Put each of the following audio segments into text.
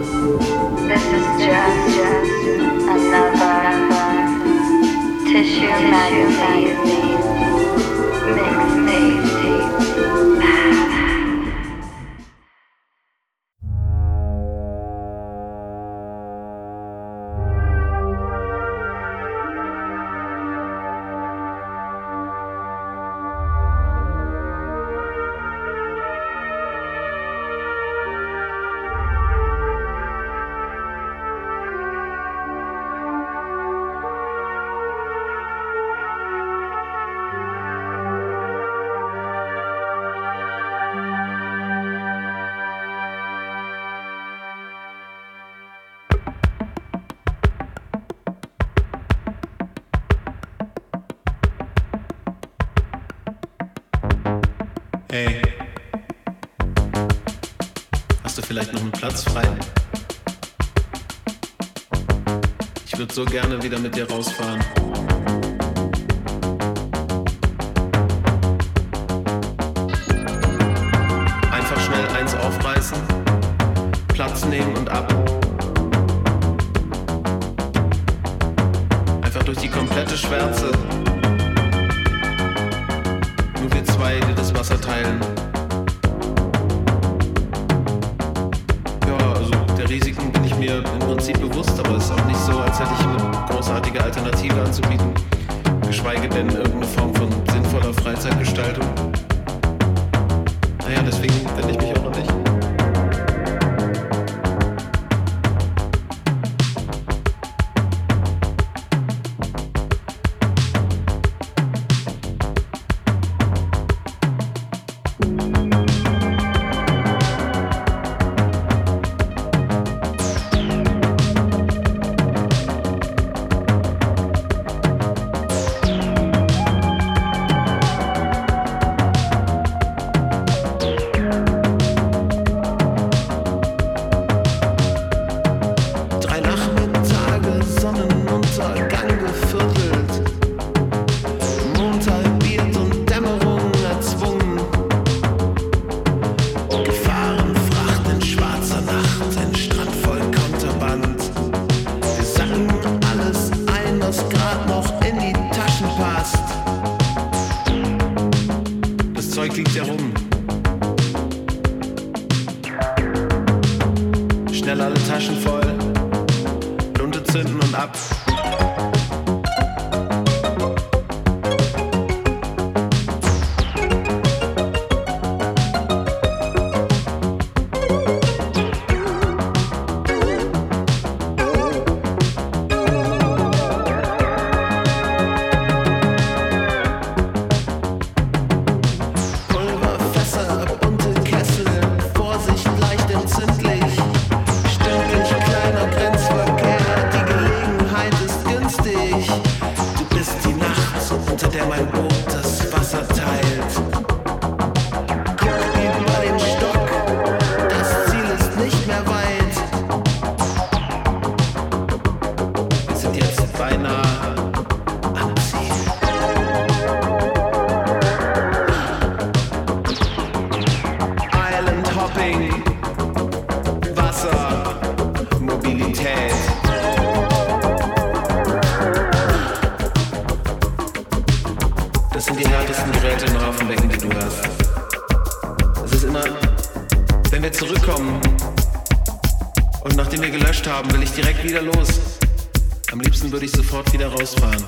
This is just, just another tissue magazine. so gerne wieder mit dir rausfahren. wieder los. Am liebsten würde ich sofort wieder rausfahren.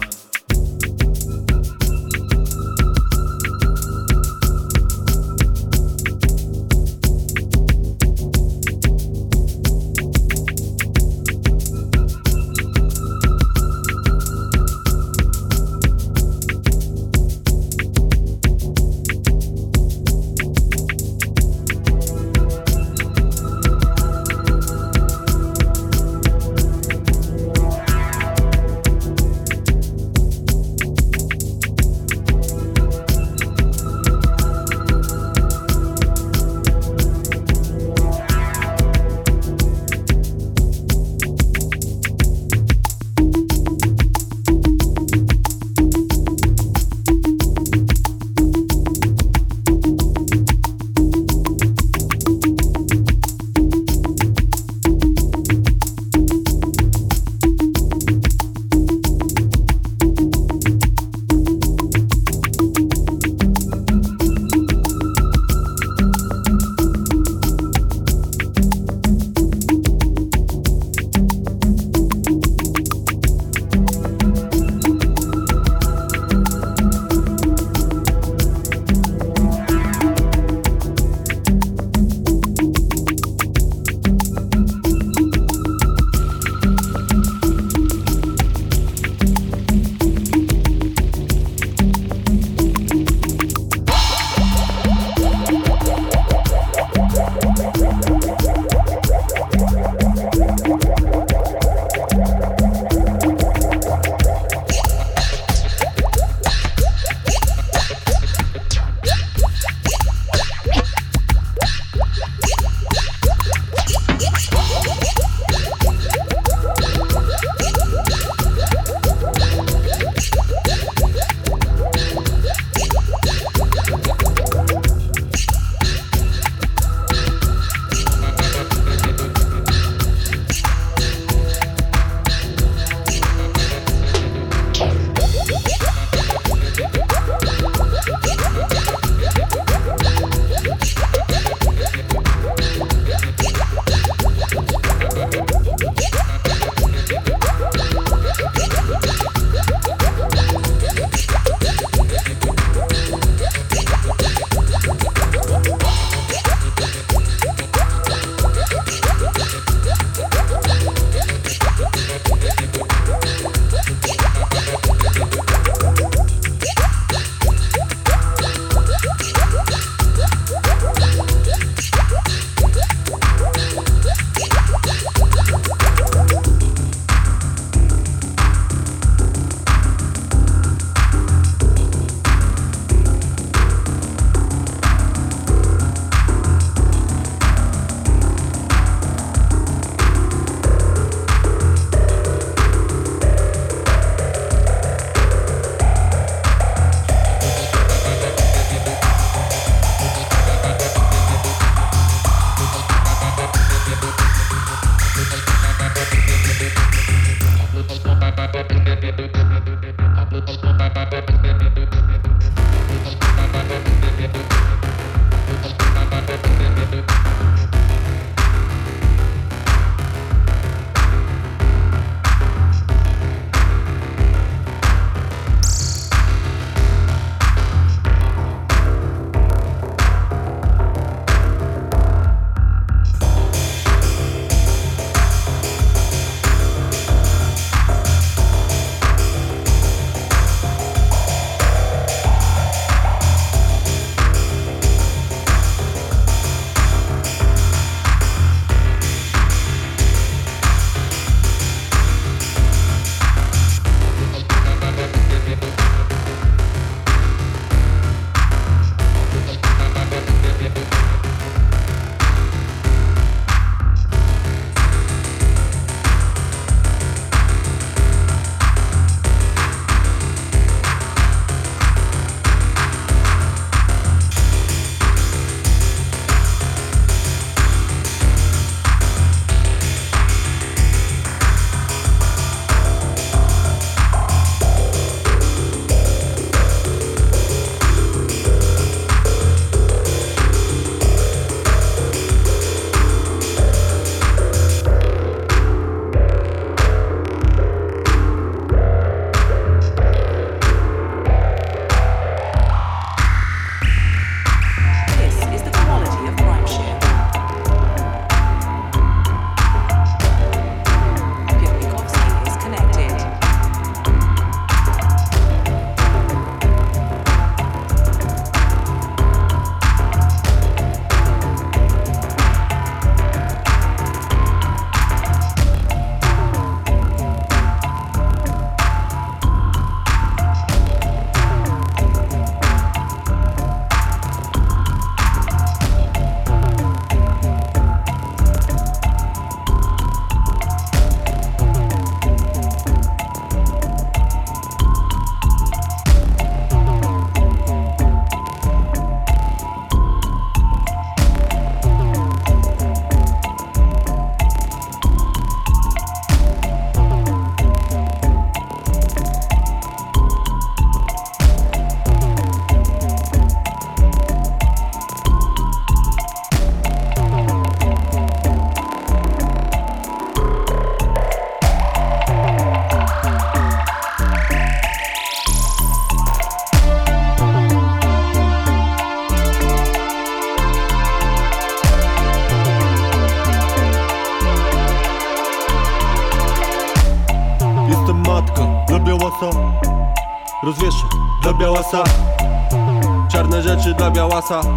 Białasa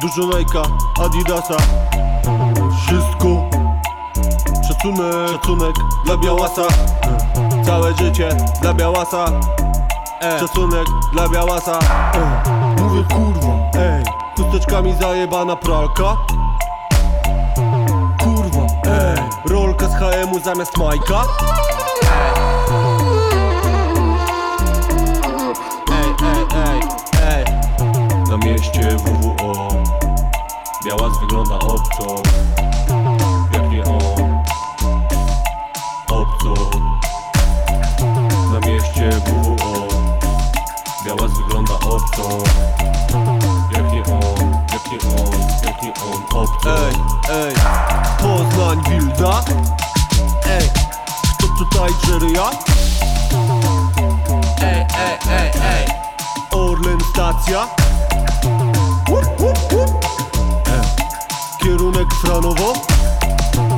Dużo Nike'a, Adidasa. Wszystko. Szacunek, szacunek dla Białasa. Całe życie dla Białasa. Szacunek dla Białasa. Mówię kurwa, ej Chusteczkami zajebana pralka. Kurwa, ej Rolka z HM-u zamiast Majka. Ej, ej, ej, ej mieście WWO Białas wygląda obco Jak nie on Obco. Na mieście WWO Białas wygląda obco Jak nie on, jak nie on, jak nie on Obco. Ej, ej Poznań Wilda? Ej Kto tutaj Jerryja? Ej, ej, ej, ej. Orlen stacja co nuovo?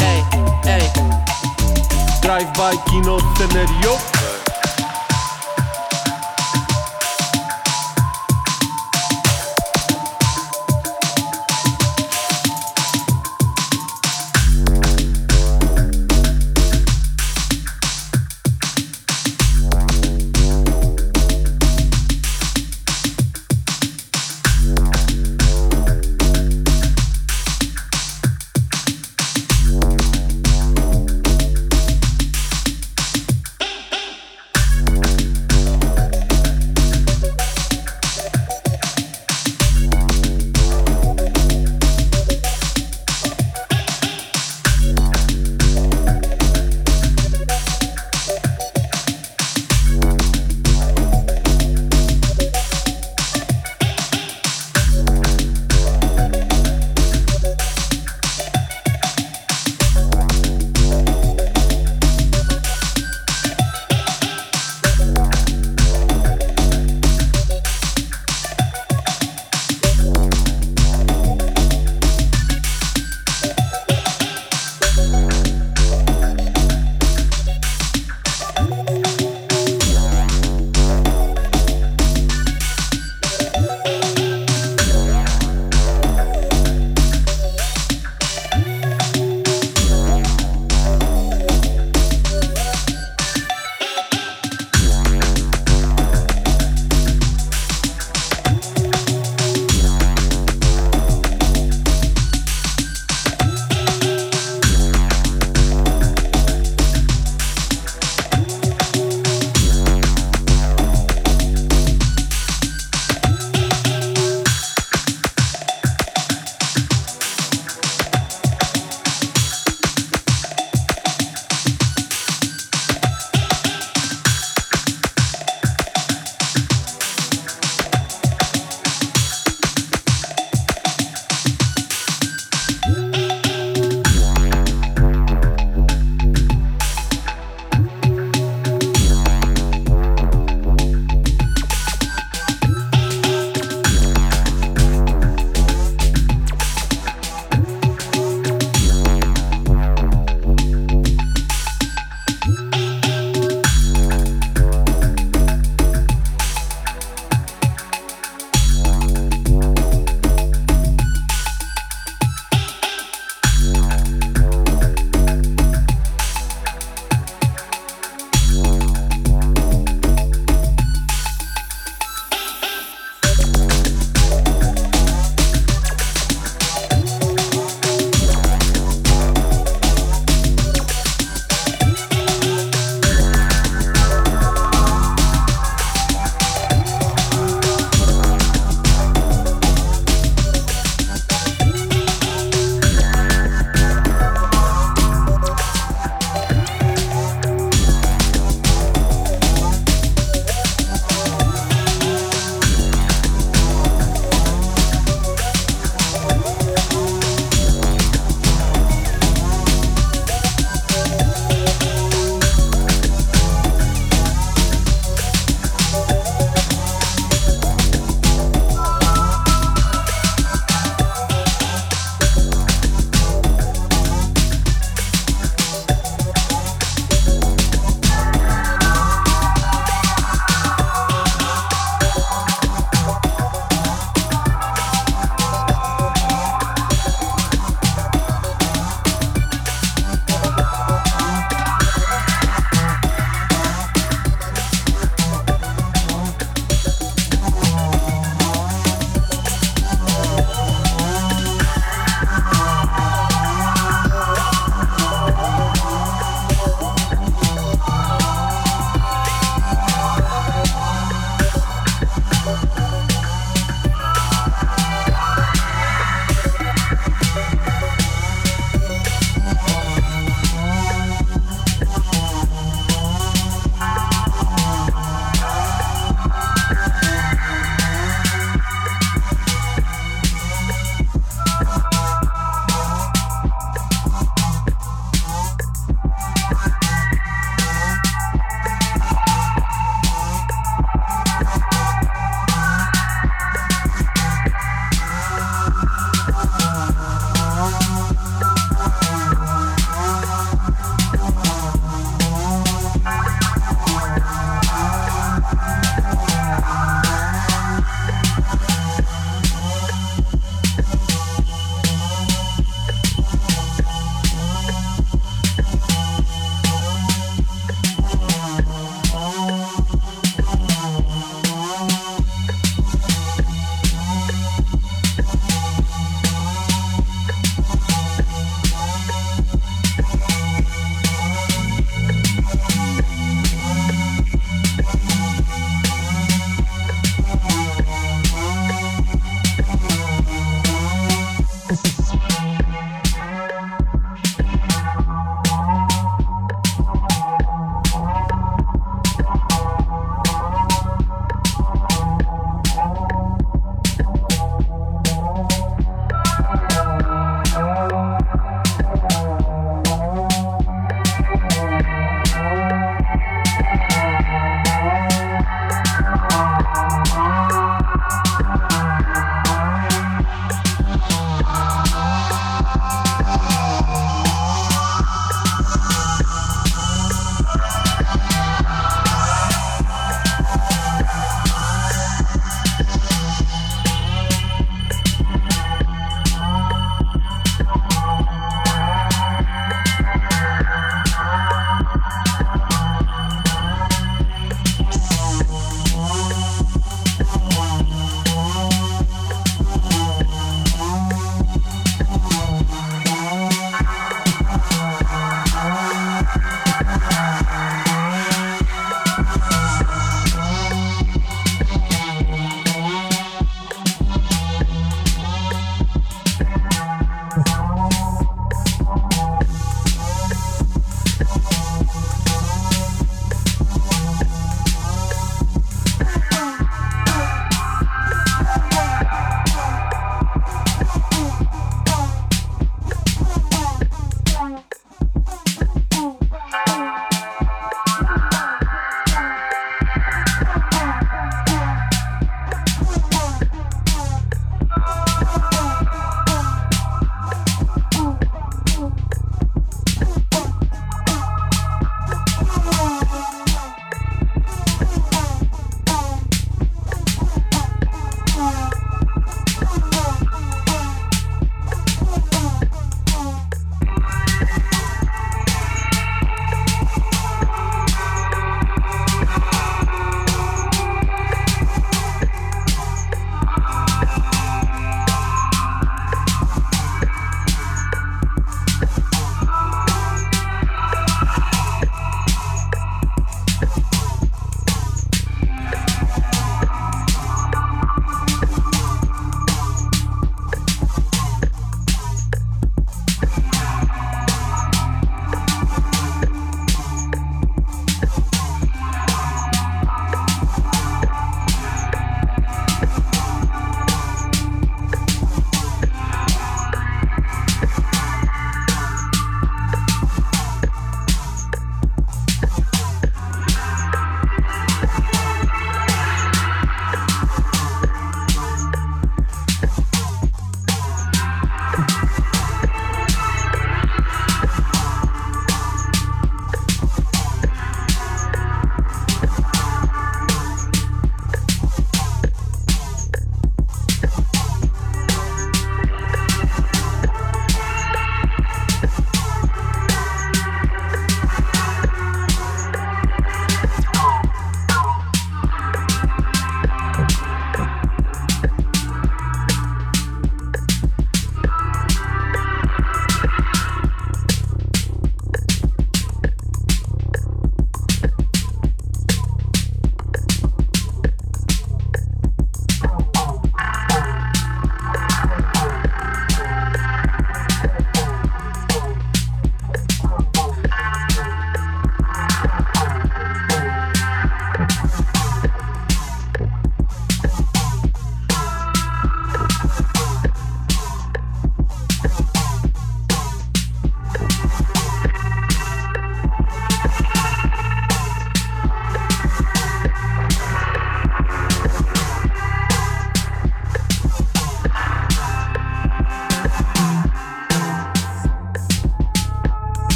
Ehi, hey, ehi. Drive by, kino, scenario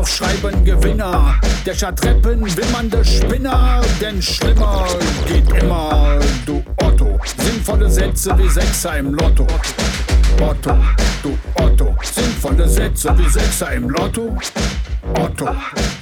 Preisausschreiben Gewinner, der statt Treppen wimmernde Spinner, denn schlimmer geht immer, du Otto. Sinnvolle Sätze wie Sechser im Lotto. Otto, du Otto. Sinnvolle Sätze wie Sechser im Lotto. Otto. Otto.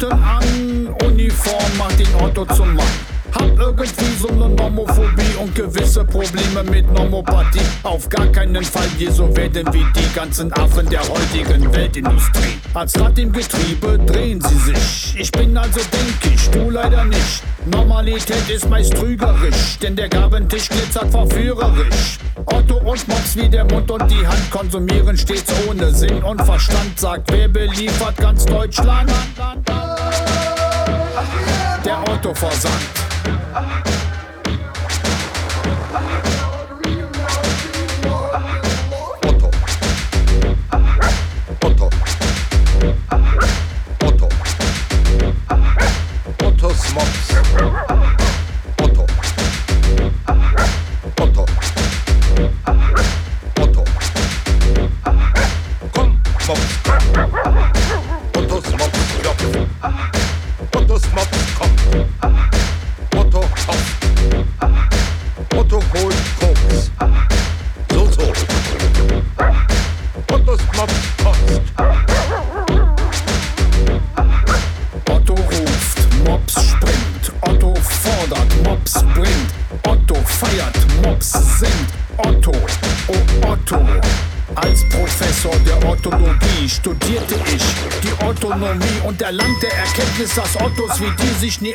Klamotten an, Uniform macht den Otto zum Mann. Hab irgendwie so eine Nomophobie und gewisse Probleme mit Nomopathie. Auf gar keinen Fall hier so werden wie die ganzen Affen der heutigen Weltindustrie. Als Rad im Getriebe drehen sie sich. Ich bin also denk ich, du leider nicht. Normalität ist meist trügerisch, denn der Gabentisch glitzert verführerisch. Otto und Mops wie der Mund und die Hand konsumieren stets ohne Sinn und Verstand. Sagt, wer beliefert ganz Deutschland? der Autoversand. nie.